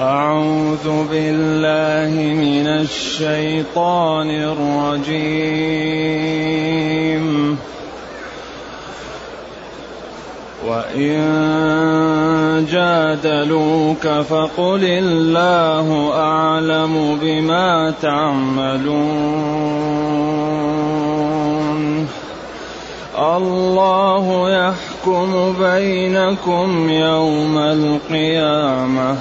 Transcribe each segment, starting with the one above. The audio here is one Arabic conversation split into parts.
أعوذ بالله من الشيطان الرجيم. وإن جادلوك فقل الله أعلم بما تعملون. الله يحكم بينكم يوم القيامة.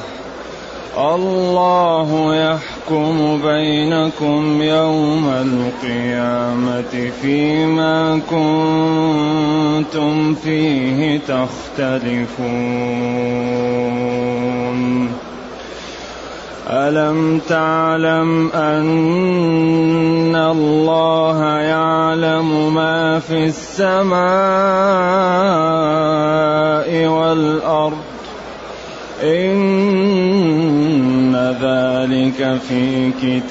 الله يحكم بينكم يوم القيامة فيما كنتم فيه تختلفون. ألم تعلم أن الله يعلم ما في السماء والأرض؟ إن ذلك في كتاب.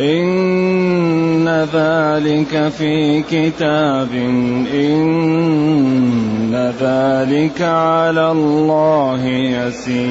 إن ذلك في كتاب. إن ذلك على الله يسير.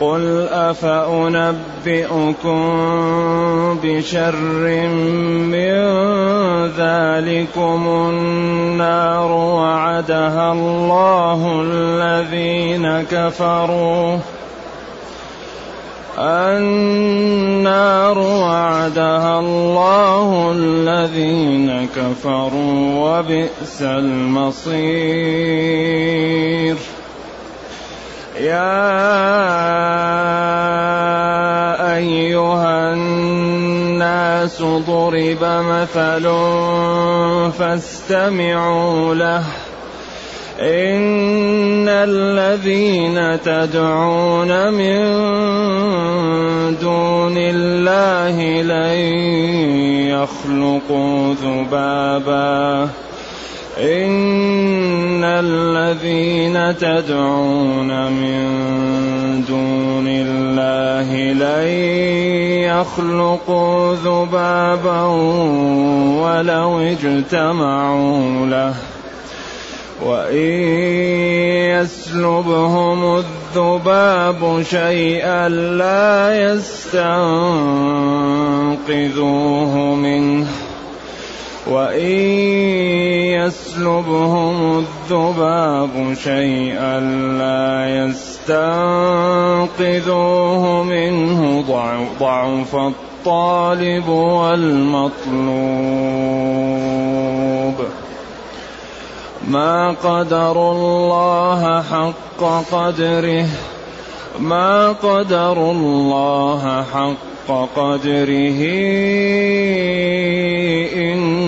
قل افانبئكم بشر من ذلكم النار وعدها الله الذين كفروا النار وعدها الله الذين كفروا وبئس المصير يا أيها الناس ضرب مثل فاستمعوا له. إن الذين تدعون من دون الله لن يخلقوا ذبابا. إن الذين تدعون من دون الله لن يخلقوا ذبابا ولو اجتمعوا له وإن يسلبهم الذباب شيئا لا يستنقذوه منه وإن يسلبهم الذباب شيئا لا يستنقذوه منه ضعف الطالب والمطلوب. ما قدروا الله حق قدره. ما قدروا الله حق قدره. إن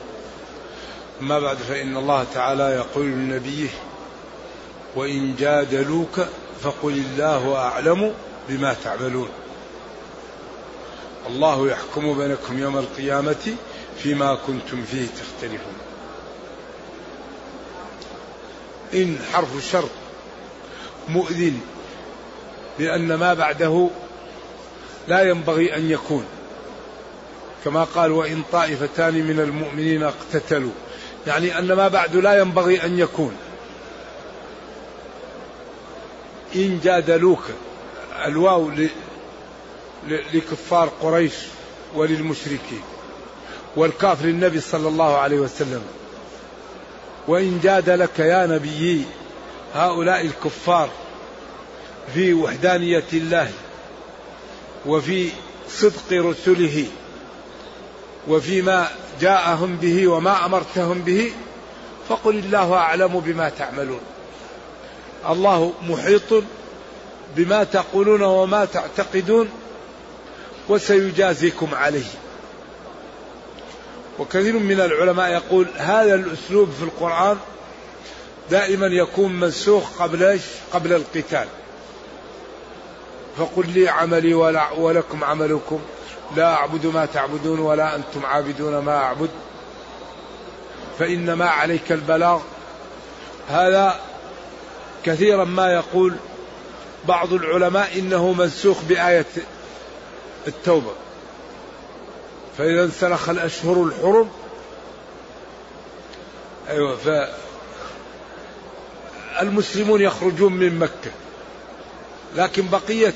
أما بعد فإن الله تعالى يقول لنبيه وإن جادلوك فقل الله أعلم بما تعملون. الله يحكم بينكم يوم القيامة فيما كنتم فيه تختلفون. إن حرف شرط مؤذن لأن ما بعده لا ينبغي أن يكون. كما قال وإن طائفتان من المؤمنين اقتتلوا يعني أن ما بعد لا ينبغي أن يكون. إن جادلوك الواو لكفار قريش وللمشركين والكاف للنبي صلى الله عليه وسلم. وإن جادلك يا نبيي هؤلاء الكفار في وحدانية الله وفي صدق رسله وفيما جاءهم به وما أمرتهم به فقل الله أعلم بما تعملون. الله محيط بما تقولون وما تعتقدون وسيجازيكم عليه. وكثير من العلماء يقول هذا الأسلوب في القرآن دائما يكون منسوخ قبل؟ قبل القتال. فقل لي عملي ولكم عملكم. لا أعبد ما تعبدون ولا أنتم عابدون ما أعبد. فإنما عليك البلاغ. هذا كثيرا ما يقول بعض العلماء إنه منسوخ بآية التوبة. فإذا انسلخ الأشهر الحرم أيوة ف المسلمون يخرجون من مكة. لكن بقية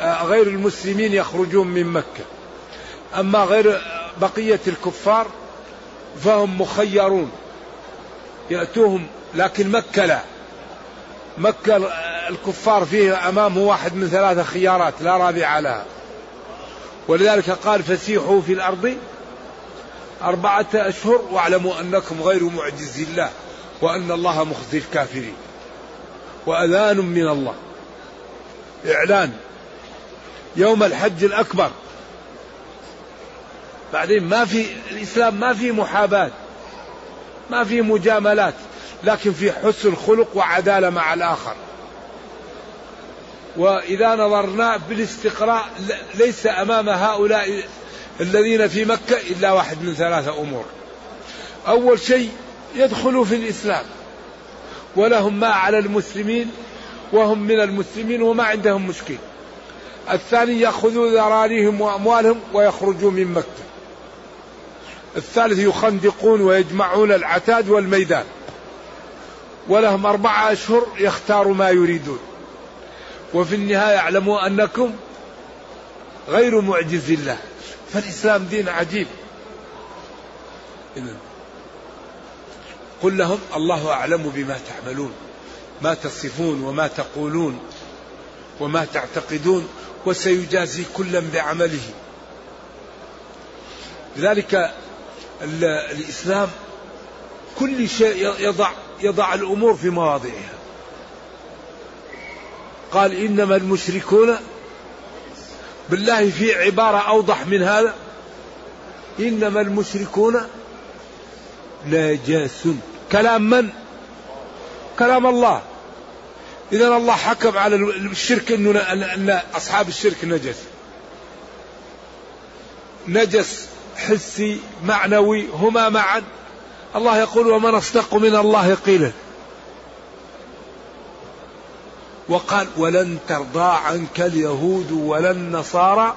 غير المسلمين يخرجون من مكة. أما غير بقية الكفار فهم مخيرون. يأتوهم لكن مكة لا. مكة الكفار فيه أمامه واحد من ثلاثة خيارات لا رابع لها. ولذلك قال فسيحوا في الأرض أربعة أشهر واعلموا أنكم غير معجز الله وأن الله مخزي الكافرين. وأذان من الله. إعلان. يوم الحج الأكبر. بعدين ما في الإسلام ما في محاباة ما في مجاملات لكن في حسن خلق وعدالة مع الآخر. وإذا نظرنا بالاستقراء ليس أمام هؤلاء الذين في مكة إلا واحد من ثلاثة أمور. أول شيء يدخلوا في الإسلام. ولهم ما على المسلمين وهم من المسلمين وما عندهم مشكل الثاني يأخذوا ذراريهم وأموالهم ويخرجوا من مكة. الثالث يخندقون ويجمعون العتاد والميدان. ولهم أربعة أشهر يختاروا ما يريدون. وفي النهاية اعلموا أنكم غير معجز الله. فالإسلام دين عجيب. قل لهم الله أعلم بما تعملون ما تصفون وما تقولون. وما تعتقدون وسيجازي كلا بعمله. لذلك الإسلام كل شيء يضع يضع الأمور في مواضعها. قال إنما المشركون بالله في عبارة أوضح من هذا. إنما المشركون نجاس. كلام من؟ كلام الله. إذا الله حكم على الشرك أنه أن أصحاب الشرك نجس. نجس حسي معنوي هما معا. الله يقول ومن أصدق من الله قيلا. وقال ولن ترضى عنك اليهود ولا النصارى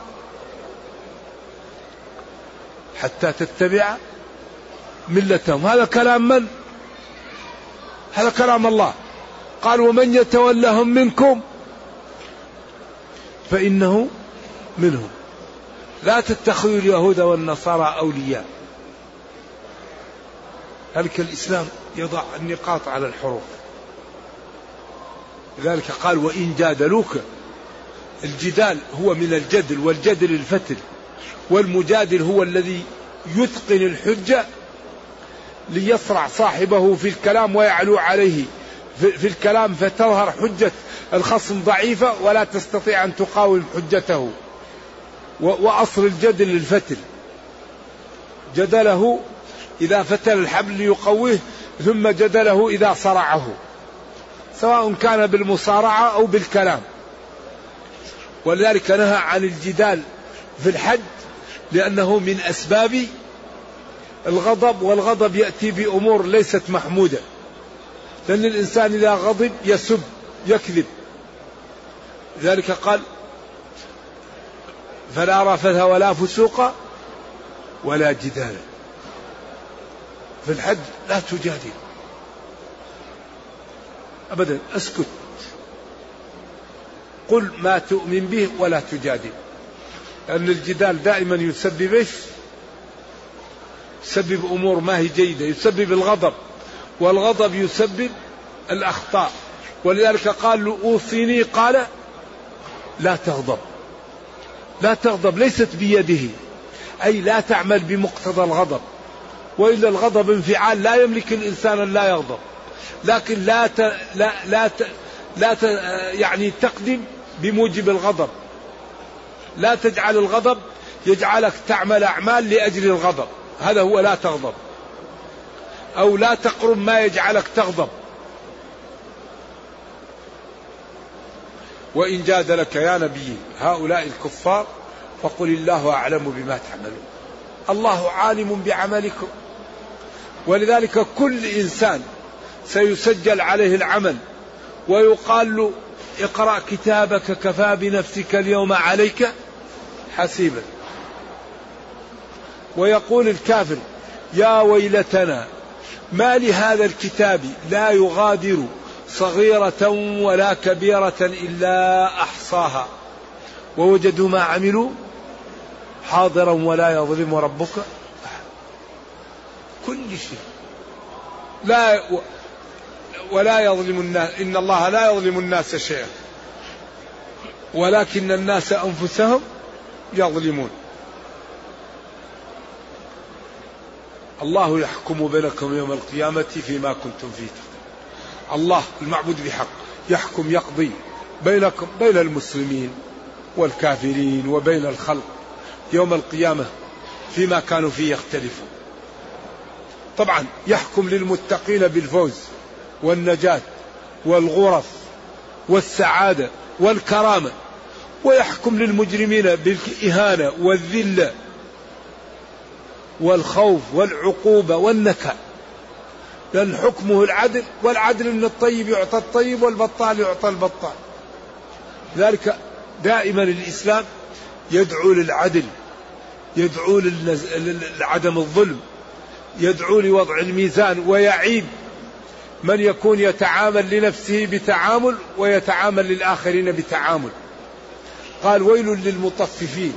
حتى تتبع ملتهم. هذا كلام من؟ هذا كلام الله. قال ومن يتولهم منكم فإنه منهم. لا تتخذوا اليهود والنصارى أولياء. ذلك الإسلام يضع النقاط على الحروف؟ لذلك قال وإن جادلوك الجدال هو من الجدل والجدل الفتل والمجادل هو الذي يتقن الحجة ليصرع صاحبه في الكلام ويعلو عليه. في الكلام فتظهر حجة الخصم ضعيفة ولا تستطيع أن تقاوم حجته. وأصل الجدل الفتل جدله إذا فتل الحبل ليقويه ثم جدله إذا صرعه. سواء كان بالمصارعة أو بالكلام. ولذلك نهى عن الجدال في الحج لأنه من أسباب الغضب والغضب يأتي بأمور ليست محمودة. لأن الإنسان إذا غضب يسب يكذب. لذلك قال فلا رفث ولا فسوق ولا جدال. في الحج لا تجادل. أبدا أسكت. قل ما تؤمن به ولا تجادل. لأن الجدال دائما يسبب؟ يسبب أمور ما هي جيدة يسبب الغضب. والغضب يسبب الأخطاء. ولذلك قال له أوصيني قال لا تغضب. لا تغضب ليست بيده. أي لا تعمل بمقتضى الغضب. وإلا الغضب انفعال لا يملك الإنسان أن لا يغضب. لكن لا ت... لا لا ت... لا ت... يعني تقدم بموجب الغضب. لا تجعل الغضب يجعلك تعمل أعمال لأجل الغضب. هذا هو لا تغضب. أو لا تقرب ما يجعلك تغضب. وإن جادلك يا نبي هؤلاء الكفار فقل الله أعلم بما تعملون. الله عالم بعملكم. ولذلك كل إنسان سيسجل عليه العمل ويقال له اقرأ كتابك كفى بنفسك اليوم عليك حسيبا. ويقول الكافر يا ويلتنا ما لهذا الكتاب لا يغادر صغيرة ولا كبيرة إلا أحصاها. ووجدوا ما عملوا؟ حاضرا ولا يظلم ربك كل شيء. لا ولا يظلم الناس إن الله لا يظلم الناس شيئا. ولكن الناس أنفسهم يظلمون. الله يحكم بينكم يوم القيامة فيما كنتم فيه الله المعبود بحق يحكم يقضي بينكم بين المسلمين والكافرين وبين الخلق يوم القيامة فيما كانوا فيه يختلفون. طبعا يحكم للمتقين بالفوز والنجاة والغرف والسعادة والكرامة ويحكم للمجرمين بالإهانة والذلة والخوف والعقوبة والنكال لأن حكمه العدل والعدل أن الطيب يعطى الطيب والبطال يعطى البطال. ذلك دائما الإسلام يدعو للعدل يدعو لعدم الظلم يدعو لوضع الميزان ويعيب. من يكون يتعامل لنفسه بتعامل ويتعامل للآخرين بتعامل. قال ويل للمطففين.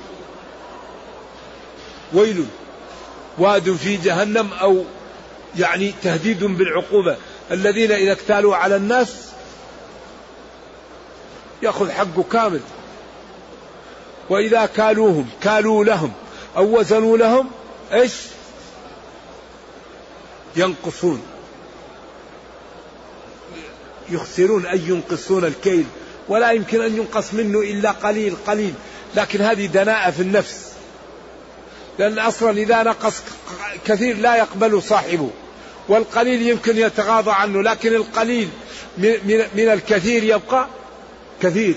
ويل واد في جهنم أو يعني تهديد بالعقوبة. الذين إذا اكتالوا على الناس يأخذ حقه كامل. وإذا كالوهم كالوا لهم أو وزنوا لهم إيش؟ ينقصون. يخسرون أي ينقصون الكيل. ولا يمكن أن ينقص منه إلا قليل قليل. لكن هذه دناءة في النفس. لأن أصلا إذا نقص كثير لا يقبل صاحبه والقليل يمكن يتغاضى عنه لكن القليل من الكثير يبقى كثير.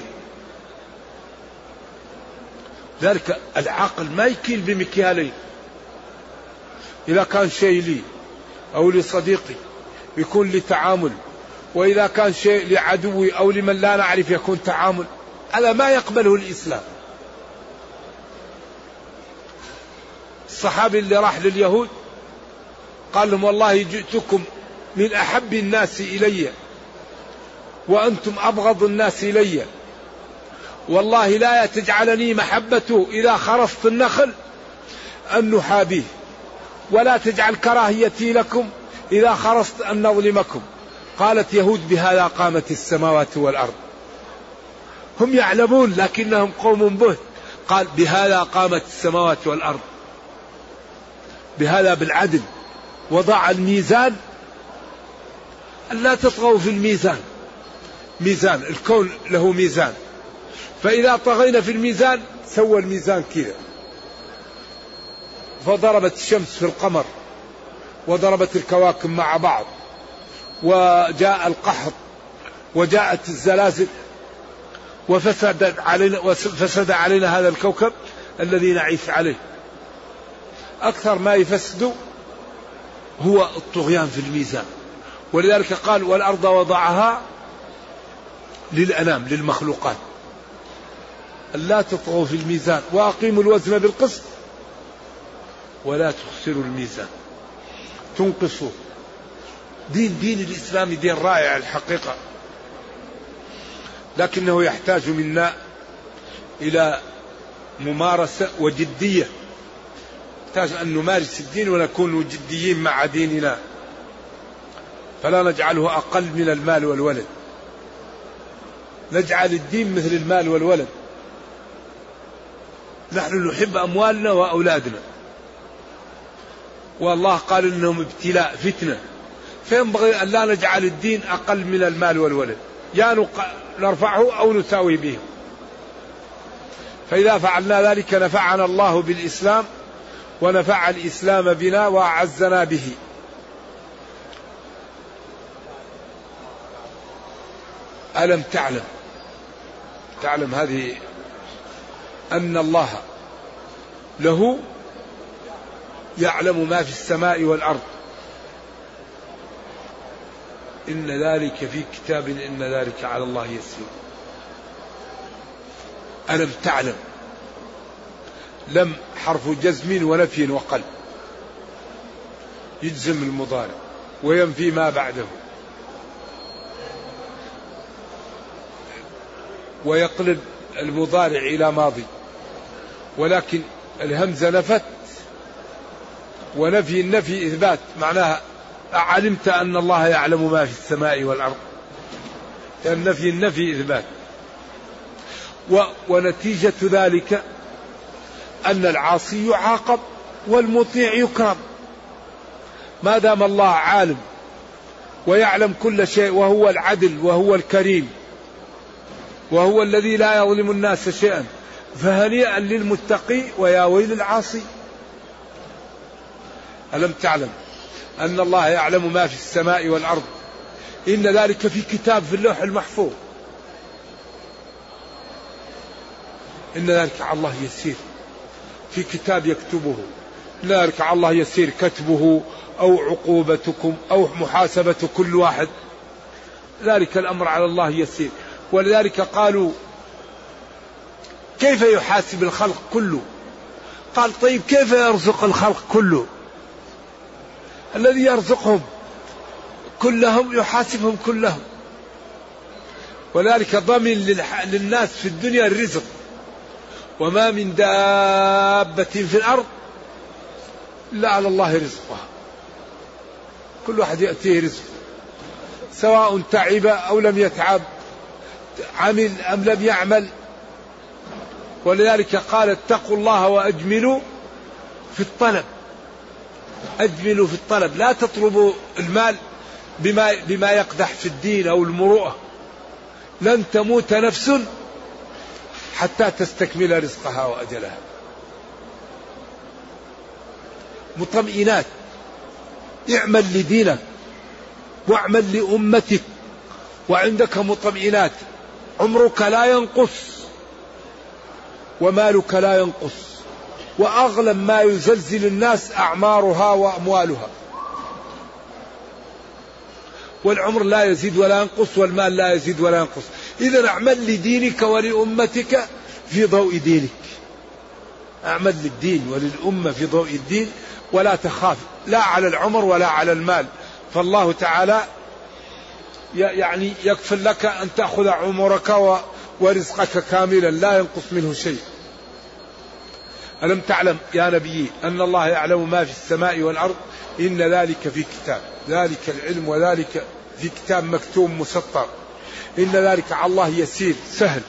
ذلك العقل ما يكيل بمكيالين إذا كان شيء لي أو لصديقي يكون لي تعامل وإذا كان شيء لعدوي أو لمن لا نعرف يكون تعامل هذا ما يقبله الإسلام. الصحابي اللي راح لليهود قال لهم والله جئتكم من أحب الناس إلي وأنتم أبغض الناس إلي. والله لا تجعلني محبته إذا خرصت النخل أن نحابيه ولا تجعل كراهيتي لكم إذا خرصت أن نظلمكم. قالت يهود بهذا قامت السماوات والأرض. هم يعلمون لكنهم قوم به. قال بهذا قامت السماوات والأرض. بهذا بالعدل وضع الميزان. ألا تطغوا في الميزان. ميزان الكون له ميزان. فإذا طغينا في الميزان سوى الميزان كذا. فضربت الشمس في القمر وضربت الكواكب مع بعض وجاء القحط وجاءت الزلازل وفسد علينا وفسد علينا هذا الكوكب الذي نعيش عليه. أكثر ما يفسد هو الطغيان في الميزان. ولذلك قال والأرض وضعها للأنام للمخلوقات. ألا تطغوا في الميزان وأقيموا الوزن بالقسط ولا تخسروا الميزان. تنقصوا. دين دين الإسلام دين رائع الحقيقة. لكنه يحتاج منا إلى ممارسة وجدية. يحتاج أن نمارس الدين ونكون جديين مع ديننا. فلا نجعله أقل من المال والولد. نجعل الدين مثل المال والولد. نحن نحب أموالنا وأولادنا. والله قال إنهم ابتلاء فتنة. فينبغي أن لا نجعل الدين أقل من المال والولد. يا نرفعه أو نساوي به. فإذا فعلنا ذلك نفعنا الله بالإسلام. ونفع الإسلام بنا وأعزنا به. ألم تعلم؟ تعلم هذه أن الله له يعلم ما في السماء والأرض. إن ذلك في كتاب إن ذلك على الله يسير. ألم تعلم؟ لم حرف جزم ونفي وقل. يجزم المضارع وينفي ما بعده. ويقلب المضارع إلى ماضي. ولكن الهمزة نفت ونفي النفي إثبات. معناها علمت أن الله يعلم ما في السماء والأرض. النفي النفي إثبات. ونتيجة ذلك أن العاصي يعاقب والمطيع يكرم. ما دام الله عالم ويعلم كل شيء وهو العدل وهو الكريم وهو الذي لا يظلم الناس شيئا فهنيئا للمتقي ويا ويل العاصي. ألم تعلم أن الله يعلم ما في السماء والأرض؟ إن ذلك في كتاب في اللوح المحفوظ. إن ذلك على الله يسير. في كتاب يكتبه. ذلك على الله يسير كتبه أو عقوبتكم أو محاسبة كل واحد. ذلك الأمر على الله يسير. ولذلك قالوا كيف يحاسب الخلق كله؟ قال طيب كيف يرزق الخلق كله؟ الذي يرزقهم كلهم يحاسبهم كلهم. ولذلك ضمن للناس في الدنيا الرزق. وما من دابة في الأرض إلا على الله رزقها. كل واحد يأتيه رزق سواء تعب أو لم يتعب عمل أم لم يعمل. ولذلك قال اتقوا الله وأجملوا في الطلب. أجملوا في الطلب لا تطلبوا المال بما, بما يقدح في الدين أو المروءة. لن تموت نفس حتى تستكمل رزقها وأجلها. مطمئنات. اعمل لدينك واعمل لأمتك وعندك مطمئنات. عمرك لا ينقص ومالك لا ينقص. واغلب ما يزلزل الناس أعمارها وأموالها. والعمر لا يزيد ولا ينقص والمال لا يزيد ولا ينقص. اذا اعمل لدينك ولأمتك في ضوء دينك. اعمل للدين وللأمة في ضوء الدين ولا تخاف. لا على العمر ولا على المال. فالله تعالى يعني يكفل لك أن تأخذ عمرك ورزقك كاملا. لا ينقص منه شيء. ألم تعلم يا نبي أن الله يعلم ما في السماء والأرض؟ إن ذلك في كتاب. ذلك العلم وذلك في كتاب مكتوب مسطر. إن ذلك على الله يسير سهل.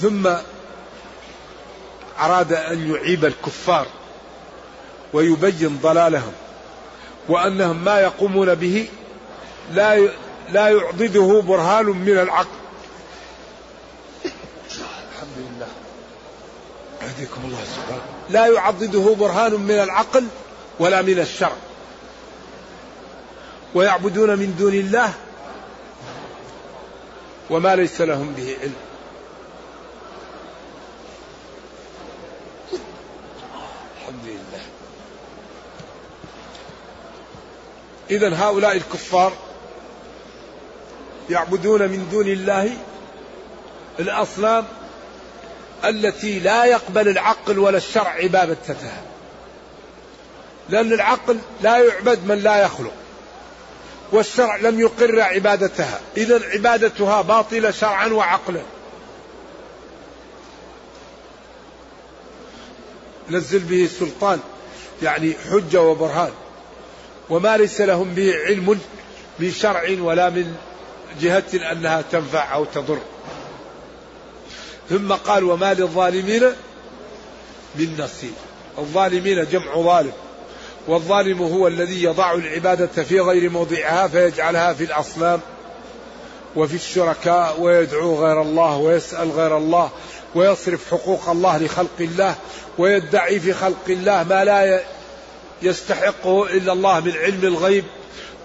ثم أراد أن يعيب الكفار ويبين ضلالهم وأنهم ما يقومون به لا لا يعضده برهان من العقل. الحمد لله. يهديكم الله سبحانه. لا يعضده برهان من العقل ولا من الشرع. ويعبدون من دون الله وما ليس لهم به علم. إذا هؤلاء الكفار يعبدون من دون الله الأصنام التي لا يقبل العقل ولا الشرع عبادتها لأن العقل لا يعبد من لا يخلق. والشرع لم يقر عبادتها. إذا عبادتها باطلة شرعا وعقلا. نزل به سلطان يعني حجة وبرهان. وما ليس لهم به علم من شرع ولا من جهة أنها تنفع أو تضر. ثم قال وما للظالمين من نصير الظالمين جمع ظالم. والظالم هو الذي يضع العبادة في غير موضعها فيجعلها في الأصنام وفي الشركاء ويدعو غير الله ويسأل غير الله ويصرف حقوق الله لخلق الله ويدعي في خلق الله ما لا يستحقه إلا الله من علم الغيب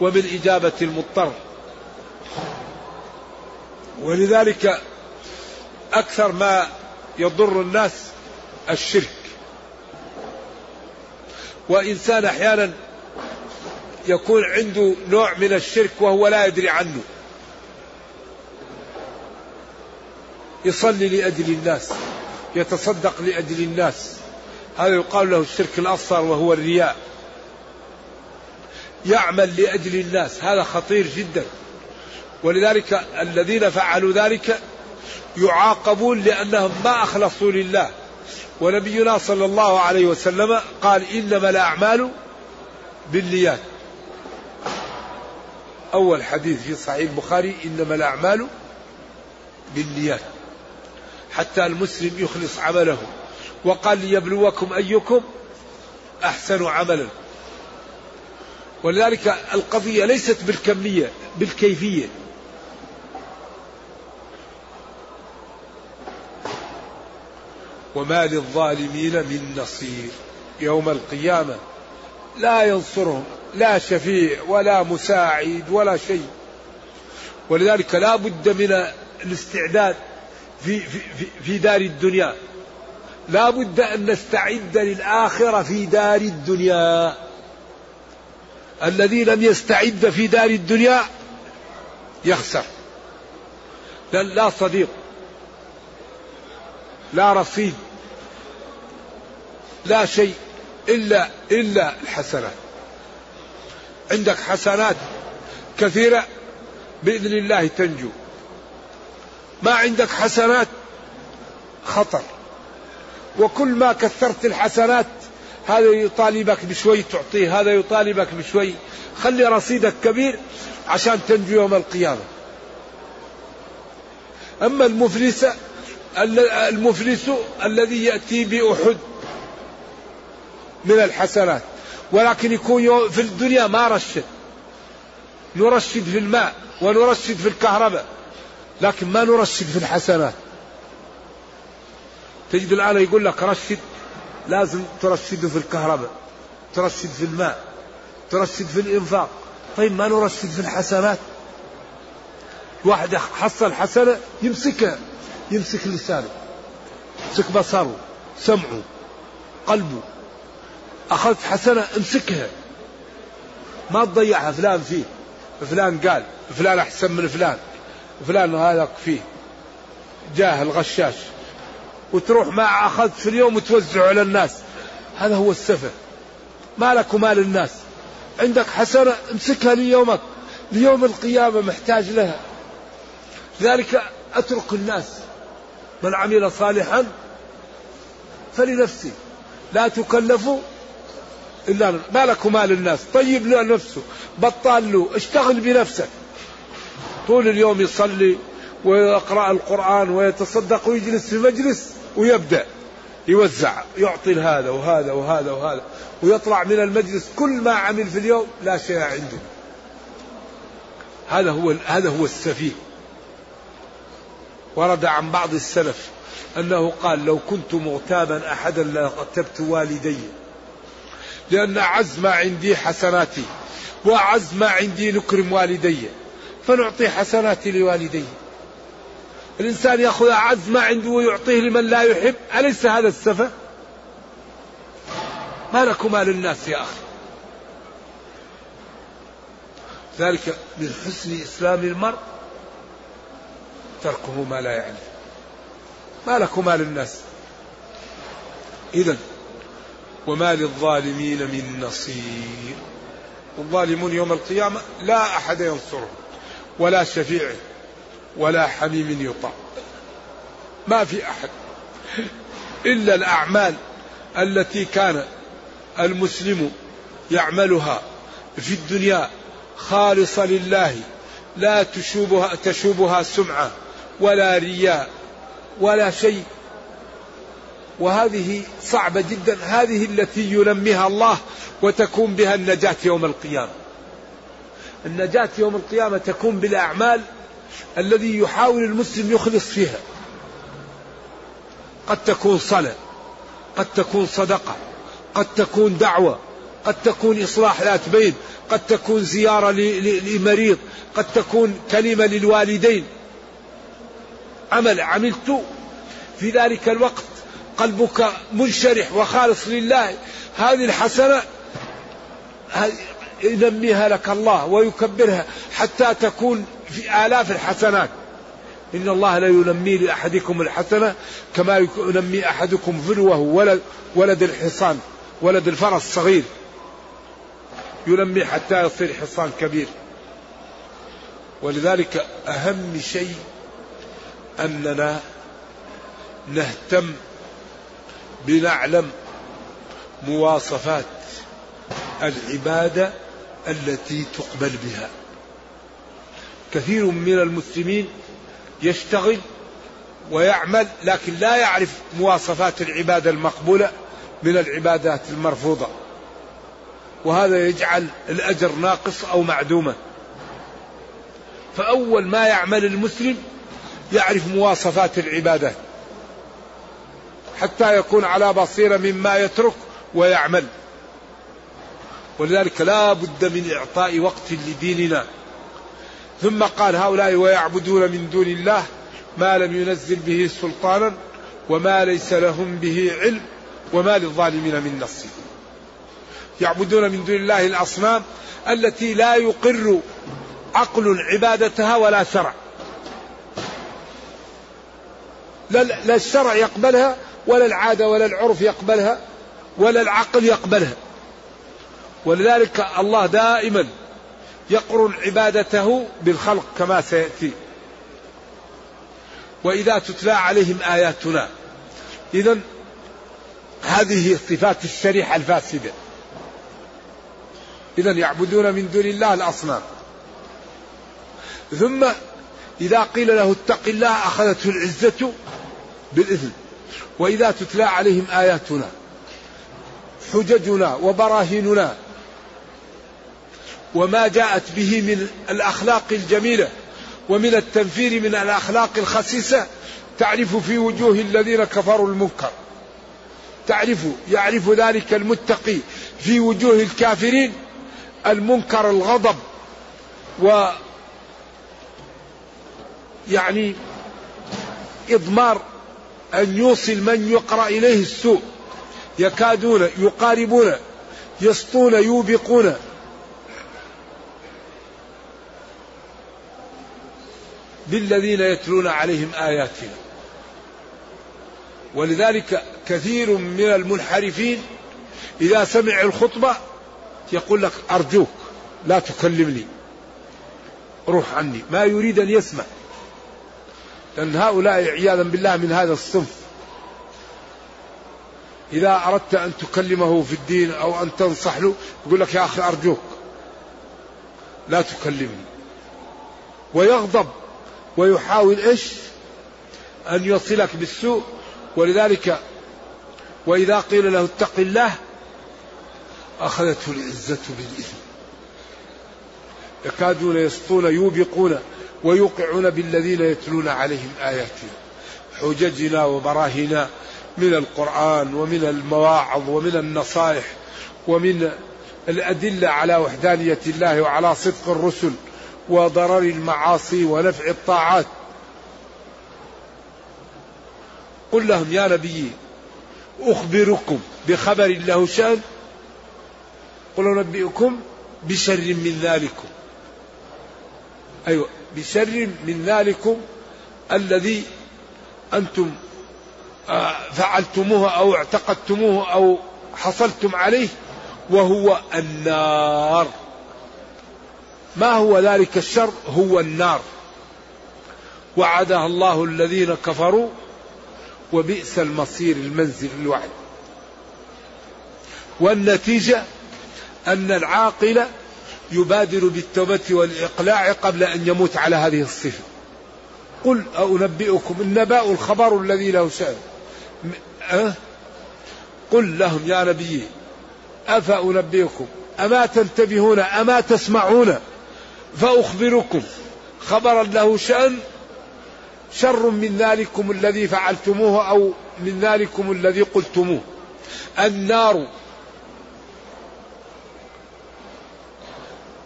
ومن إجابة المضطر. ولذلك أكثر ما يضر الناس الشرك. وإنسان أحيانا يكون عنده نوع من الشرك وهو لا يدري عنه. يصلي لأجل الناس يتصدق لأجل الناس. هذا يقال له الشرك الأصغر وهو الرياء. يعمل لأجل الناس هذا خطير جدا. ولذلك الذين فعلوا ذلك يعاقبون لأنهم ما أخلصوا لله. ونبينا صلى الله عليه وسلم قال إنما الأعمال بالنيات أول حديث في صحيح البخاري إنما الأعمال بالنيات حتى المسلم يخلص عمله وقال ليبلوكم أيكم أحسن عملا. ولذلك القضية ليست بالكمية بالكيفية. وما للظالمين من نصير. يوم القيامة لا ينصرهم لا شفيع ولا مساعد ولا شيء. ولذلك لا بد من الاستعداد في, في, في دار الدنيا. لا بد أن نستعد للآخرة في دار الدنيا. الذي لم يستعد في دار الدنيا يخسر. لا صديق لا رصيد لا شيء إلا إلا الحسنات. عندك حسنات كثيرة بإذن الله تنجو. ما عندك حسنات خطر. وكل ما كثرت الحسنات هذا يطالبك بشوي تعطيه هذا يطالبك بشوي. خلي رصيدك كبير عشان تنجو يوم القيامة. أما المفلس المفلس الذي يأتي بأحد من الحسنات. ولكن يكون في الدنيا ما رشد. نرشد في الماء ونرشد في الكهرباء لكن ما نرشد في الحسنات. تجد الآن يقول لك رشد لازم ترشده في الكهرباء ترشد في الماء ترشد في الإنفاق. طيب ما نرشد في الحسنات؟ واحد حصل حسنة يمسكها يمسك لسانه يمسك بصره سمعه قلبه. أخذت حسنة امسكها. ما تضيعها فلان فيه فلان قال فلان أحسن من فلان فلان هذا فيه. جاهل غشاش وتروح ما أخذت في اليوم وتوزع على الناس هذا هو السفه. ما لك ومال الناس عندك حسنة امسكها ليومك. ليوم القيامة محتاج لها. لذلك أترك الناس. من عمل صالحا فلنفسه لا تكلفوا. إلا ما لك ومال الناس. طيب له نفسه. بطال له. اشتغل بنفسك. طول اليوم يصلي ويقرأ القرآن ويتصدق ويجلس في مجلس ويبدأ. يوزع. يعطي هذا وهذا وهذا وهذا. ويطلع من المجلس. كل ما عمل في اليوم لا شيء عنده. هذا هو هذا هو السفيه. ورد عن بعض السلف أنه قال لو كنت مغتابا أحدا لأغتبت والدي. لأن اعز ما عندي حسناتي واعز ما عندي نكرم والدي فنعطي حسناتي لوالدي. الإنسان يأخذ أعز ما عنده ويعطيه لمن لا يحب أليس هذا السفة؟ ما لكم للناس يا أخي. ذلك من حسن إسلام المرء وتركه ما لا يعني ما لك وما للناس إذا وما للظالمين من نصير. الظالمون يوم القيامة لا أحد ينصرهم ولا شفيع ولا حميم يطاع. ما في أحد. إلا الأعمال التي كان المسلم يعملها في الدنيا خالصة لله لا تشوبها تشوبها سمعة ولا رياء ولا شيء. وهذه صعبة جدا. هذه التي ينميها الله وتكون بها النجاة يوم القيامة. النجاة يوم القيامة تكون بالأعمال الذي يحاول المسلم يخلص فيها. قد تكون صلاة قد تكون صدقة قد تكون دعوة قد تكون إصلاح ذات بين قد تكون زيارة لمريض قد تكون كلمة للوالدين. عمل عملت في ذلك الوقت قلبك منشرح وخالص لله. هذه الحسنة ينميها لك الله ويكبرها حتى تكون في آلاف الحسنات. إن الله لا ينمي لأحدكم الحسنة كما ينمي أحدكم ذلوه ولد, ولد الحصان ولد الفرس صغير ينمي حتى يصير حصان كبير. ولذلك أهم شيء أننا نهتم بنعلم مواصفات العبادة التي تقبل بها. كثير من المسلمين يشتغل ويعمل لكن لا يعرف مواصفات العبادة المقبولة من العبادات المرفوضة. وهذا يجعل الأجر ناقص أو معدوما فأول ما يعمل المسلم يعرف مواصفات العبادات. حتى يكون على بصيرة مما يترك ويعمل. ولذلك لا بد من إعطاء وقت لديننا. ثم قال هؤلاء ويعبدون من دون الله ما لم ينزل به سلطانا وما ليس لهم به علم وما للظالمين من نصير. يعبدون من دون الله الأصنام التي لا يقر عقل عبادتها ولا شرع. لا الشرع يقبلها ولا العادة ولا العرف يقبلها ولا العقل يقبلها. ولذلك الله دائما يقرن عبادته بالخلق كما سيأتي. وإذا تتلى عليهم آياتنا إذا هذه صفات الشريحة الفاسدة. إذا يعبدون من دون الله الأصنام. ثم إذا قيل له اتق الله أخذته العزة بالإثم وإذا تتلى عليهم آياتنا حججنا وبراهيننا وما جاءت به من الأخلاق الجميلة ومن التنفير من الأخلاق الخسيسة تعرف في وجوه الذين كفروا المنكر. تعرف يعرف ذلك المتقي في وجوه الكافرين المنكر الغضب و يعني إضمار أن يوصل من يقرأ إليه السوء. يكادون يقاربون يسطون يوبقون. بالذين يتلون عليهم آياتنا. ولذلك كثير من المنحرفين إذا سمع الخطبة يقول لك أرجوك لا تكلمني روح عني. ما يريد أن يسمع. لأن هؤلاء عياذا بالله من هذا الصنف. إذا أردت أن تكلمه في الدين أو أن تنصح له يقول لك يا أخي أرجوك لا تكلمني. ويغضب ويحاول إيش؟ أن يصلك بالسوء. ولذلك وإذا قيل له اتق الله أخذته العزة بالإثم يكادون يسطون يوبقون. ويوقعون بالذين يتلون عليهم آياتنا حججنا وبراهنا من القرآن ومن المواعظ ومن النصائح ومن الأدلة على وحدانية الله وعلى صدق الرسل وضرر المعاصي ونفع الطاعات. قل لهم يا نبي أخبركم بخبر له شأن؟ قل أنبئكم بشر من ذلكم. أيوة. بشر من ذلكم الذي أنتم آه، فعلتموه أو اعتقدتموه أو حصلتم عليه وهو النار. ما هو ذلك الشر؟ هو النار. وعدها الله الذين كفروا وبئس المصير المنزل الوعد. والنتيجة أن العاقل يبادر بالتوبة والإقلاع قبل أن يموت على هذه الصفة. قل أنبئكم النباء الخبر الذي له شأن أه؟ قل لهم يا نبي أفأنبئكم؟ أما تنتبهون؟ أما تسمعون؟ فأخبركم. خبرا له شأن شر من ذلكم الذي فعلتموه أو من ذلكم الذي قلتموه. النار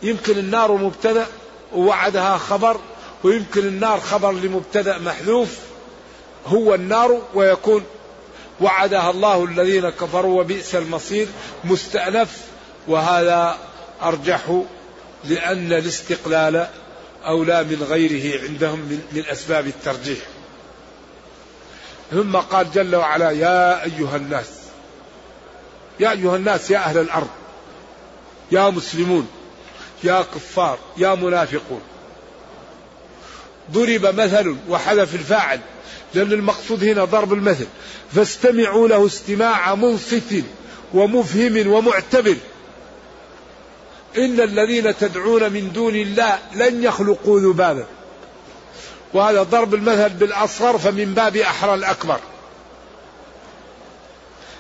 يمكن النار مبتدأ ووعدها خبر ويمكن النار خبر لمبتدأ محذوف. هو النار ويكون وعدها الله الذين كفروا وبئس المصير مستأنف. وهذا أرجح لأن الاستقلال أولى من غيره عندهم من, من أسباب الترجيح. ثم قال جل وعلا يا أيها الناس يا أيها الناس يا أهل الأرض يا مسلمون يا كفار يا منافقون. ضرب مثل وحذف الفاعل لأن المقصود هنا ضرب المثل. فاستمعوا له استماع منصت ومفهم ومعتبر. إن الذين تدعون من دون الله لن يخلقوا ذبابا. وهذا ضرب المثل بالأصغر فمن باب أحرى الأكبر.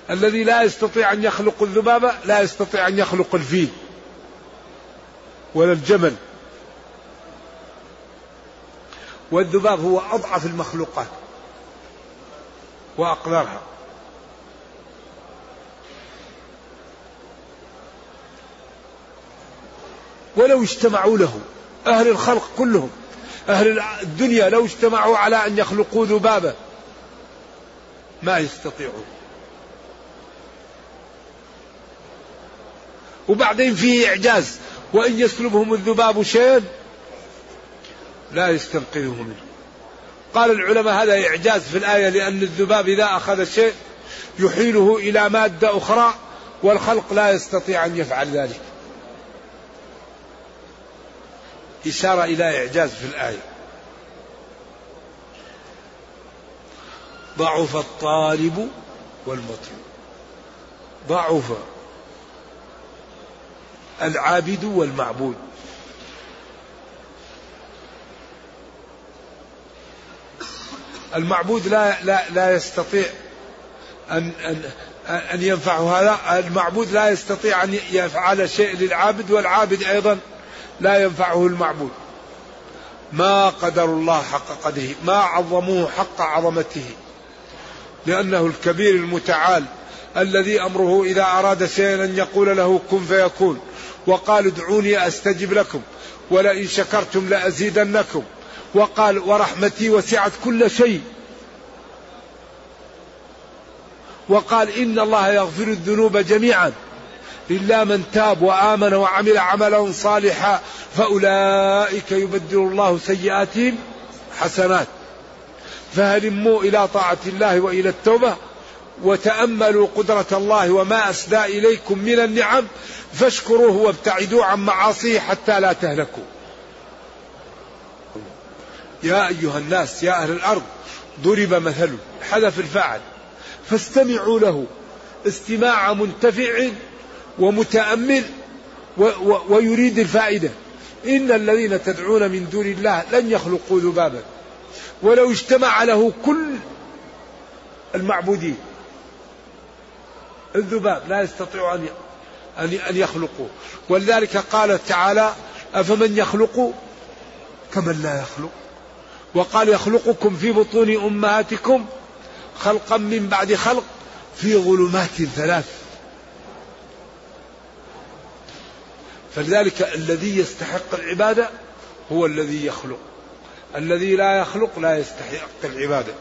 الذي لا يستطيع أن يخلق الذبابة لا يستطيع أن يخلق الفيل. ولا الجمل. والذباب هو أضعف المخلوقات وأقدرها ولو اجتمعوا له أهل الخلق كلهم أهل الدنيا لو اجتمعوا على أن يخلقوا ذبابة ما يستطيعون. وبعدين فيه إعجاز وإن يسلبهم الذباب شيئا لا يستنقذه منه. قال العلماء هذا إعجاز في الآية لأن الذباب إذا أخذ شيء يحيله إلى مادة أخرى والخلق لا يستطيع أن يفعل ذلك. إشارة إلى إعجاز في الآية. ضعف الطالب والمطلوب. ضعف العابد والمعبود. المعبود لا لا لا يستطيع أن أن أن ينفعه هذا. المعبود لا يستطيع أن يفعل شيء للعابد والعابد أيضا لا ينفعه المعبود. ما قدر الله حق قدره ما عظموه حق عظمته لأنه الكبير المتعال الذي أمره إذا أراد شيئا أن يقول له كن فيكون. وقال ادعوني أستجب لكم ولئن شكرتم لأزيدنكم. وقال ورحمتي وسعت كل شيء. وقال إن الله يغفر الذنوب جميعا. إلا من تاب وآمن وعمل عملا صالحا فأولئك يبدل الله سيئاتهم حسنات. فهلموا إلى طاعة الله وإلى التوبة. وتأملوا قدرة الله وما أسدى إليكم من النعم فاشكروه وابتعدوا عن معاصيه حتى لا تهلكوا. يا أيها الناس يا أهل الأرض ضرب مثل حذف الفاعل فاستمعوا له استماع منتفع ومتأمل و و ويريد الفائدة. إن الذين تدعون من دون الله لن يخلقوا ذبابا. ولو اجتمع له كل المعبودين. الذباب لا يستطيع أن أن يخلقوا ولذلك قال تعالى أفمن يخلق كمن لا يخلق. وقال يخلقكم في بطون أمهاتكم خلقا من بعد خلق في ظلمات ثلاث. فلذلك الذي يستحق العبادة هو الذي يخلق. الذي لا يخلق لا يستحق العبادة.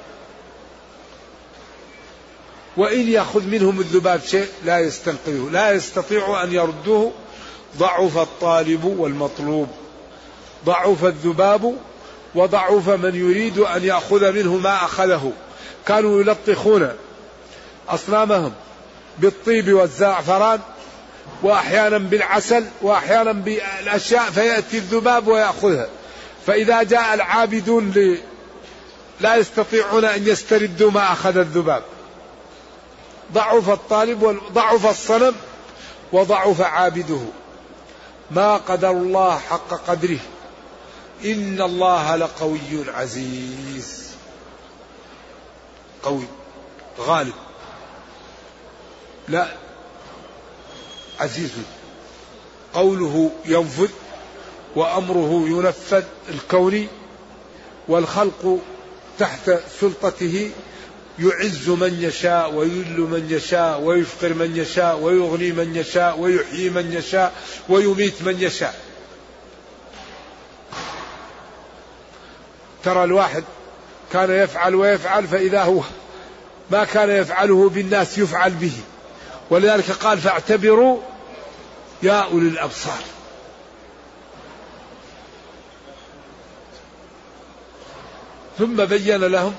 وإن يأخذ منهم الذباب شيء لا يستنقذه لا يستطيع أن يردوه. ضعف الطالب والمطلوب. ضعف الذباب وضعف من يريد أن يأخذ منه ما أخذه. كانوا يلطخون أصنامهم بالطيب والزعفران وأحيانا بالعسل وأحيانا بالأشياء فيأتي الذباب ويأخذها. فإذا جاء العابدون لا يستطيعون أن يستردوا ما أخذ الذباب. ضعف الطالب وضعف الصنم وضعف عابده. ما قدر الله حق قدره. إن الله لقوي عزيز. قوي. غالب. لا. عزيز. قوله ينفذ وأمره ينفذ الكوني والخلق تحت سلطته يعز من يشاء ويذل من يشاء ويفقر من يشاء ويغني من يشاء ويحيي من يشاء ويميت من يشاء. ترى الواحد كان يفعل ويفعل فإذا هو ما كان يفعله بالناس يفعل به. ولذلك قال فاعتبروا يا أولي الأبصار. ثم بين لهم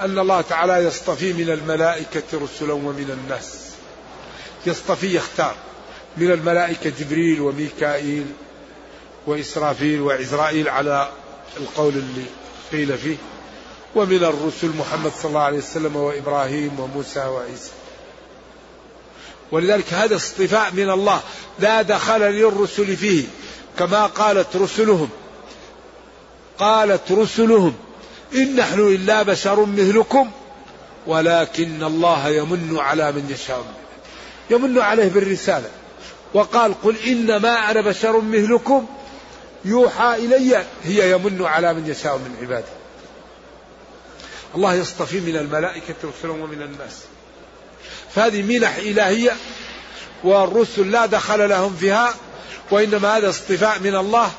أن الله تعالى يصطفي من الملائكة رسلا ومن الناس. يصطفي يختار من الملائكة جبريل وميكائيل وإسرافيل وعزرائيل على القول اللي قيل فيه ومن الرسل محمد صلى الله عليه وسلم وإبراهيم وموسى وعيسى. ولذلك هذا اصطفاء من الله لا دخل للرسل فيه كما قالت رسلهم قالت رسلهم إن نحن إلا بشر مثلكم ولكن الله يمن على من يشاء. يمن عليه بالرسالة. وقال قل إنما أنا بشر مثلكم يوحى إلي هي يمن على من يشاء من عباده الله يصطفي من الملائكة رسلا ومن الناس. فهذه منح إلهية والرسل لا دخل لهم فيها وإنما هذا اصطفاء من الله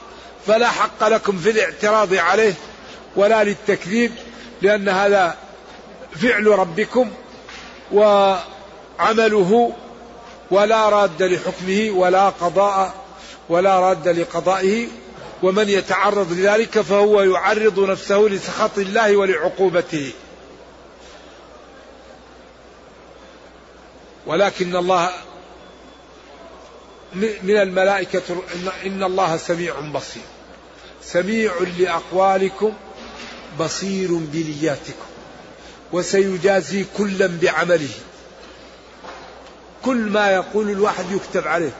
فلا حق لكم في الاعتراض عليه. ولا للتكذيب لأن هذا فعل ربكم وعمله ولا راد لحكمه ولا قضاء ولا راد لقضائه ومن يتعرض لذلك فهو يعرض نفسه لسخط الله ولعقوبته. ولكن الله من الملائكة إن الله سميع بصير. سميع لأقوالكم بصير بنياتكم وسيجازي كلا بعمله. كل ما يقول الواحد يكتب عليه.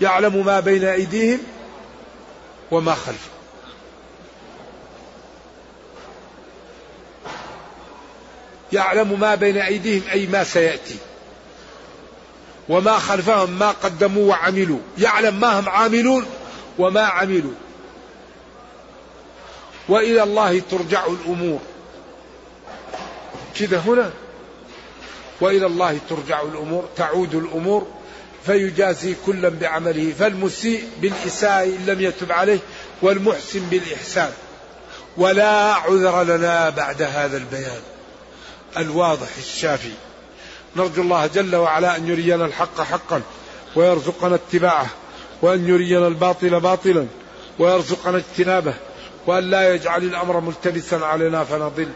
يعلم ما بين أيديهم وما خلفهم. يعلم ما بين أيديهم أي ما سيأتي. وما خلفهم ما قدموا وعملوا. يعلم ما هم عاملون وما عملوا. وإلى الله ترجع الأمور. كذا هنا. وإلى الله ترجع الأمور تعود الأمور فيجازي كلا بعمله فالمسيء بالاساءه إن لم يتب عليه والمحسن بالإحسان. ولا عذر لنا بعد هذا البيان. الواضح الشافي. نرجو الله جل وعلا أن يرينا الحق حقا ويرزقنا اتباعه وأن يرينا الباطل باطلا ويرزقنا اجتنابه. وأن لا يجعل الأمر ملتبسا علينا فنضل.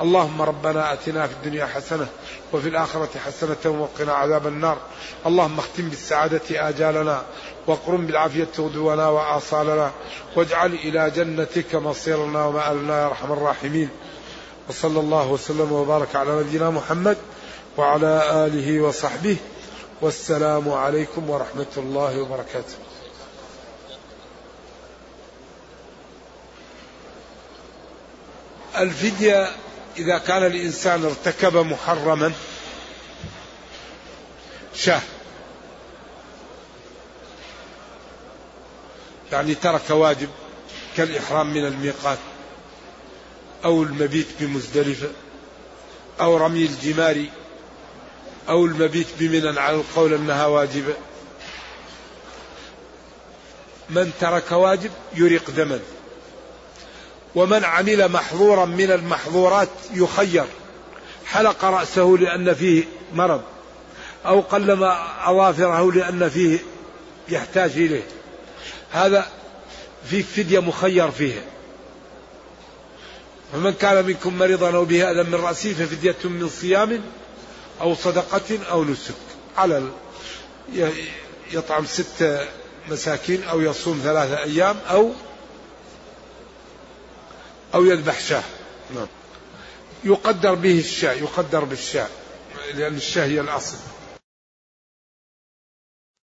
اللهم ربنا آتنا في الدنيا حسنة وفي الآخرة حسنة وقنا عذاب النار. اللهم اختم بالسعادة آجالنا واقرم بالعافية غدونا وآصالنا واجعل إلى جنتك مصيرنا ومآلنا يا أرحم الراحمين. وصلى الله وسلم وبارك على نبينا محمد وعلى آله وصحبه. والسلام عليكم ورحمة الله وبركاته. الفدية إذا كان الإنسان ارتكب محرما شاه. يعني ترك واجب كالإحرام من الميقات أو المبيت بمزدلفة أو رمي الجمار أو المبيت بمنى على القول أنها واجبة. من ترك واجب يريق دما ومن عمل محظورا من المحظورات يخير. حلق رأسه لأن فيه مرض أو قلم أظافره لأن فيه يحتاج إليه. هذا في فدية مخير فيها فمن كان منكم مريضا أو به أذى من رأسه ففدية من صيام أو صدقة أو نسك. على يطعم ست مساكين أو يصوم ثلاثة أيام أو أو يذبح شاه. نعم. يقدر به الشاء يقدر بالشاء لأن الشاة هي الأصل.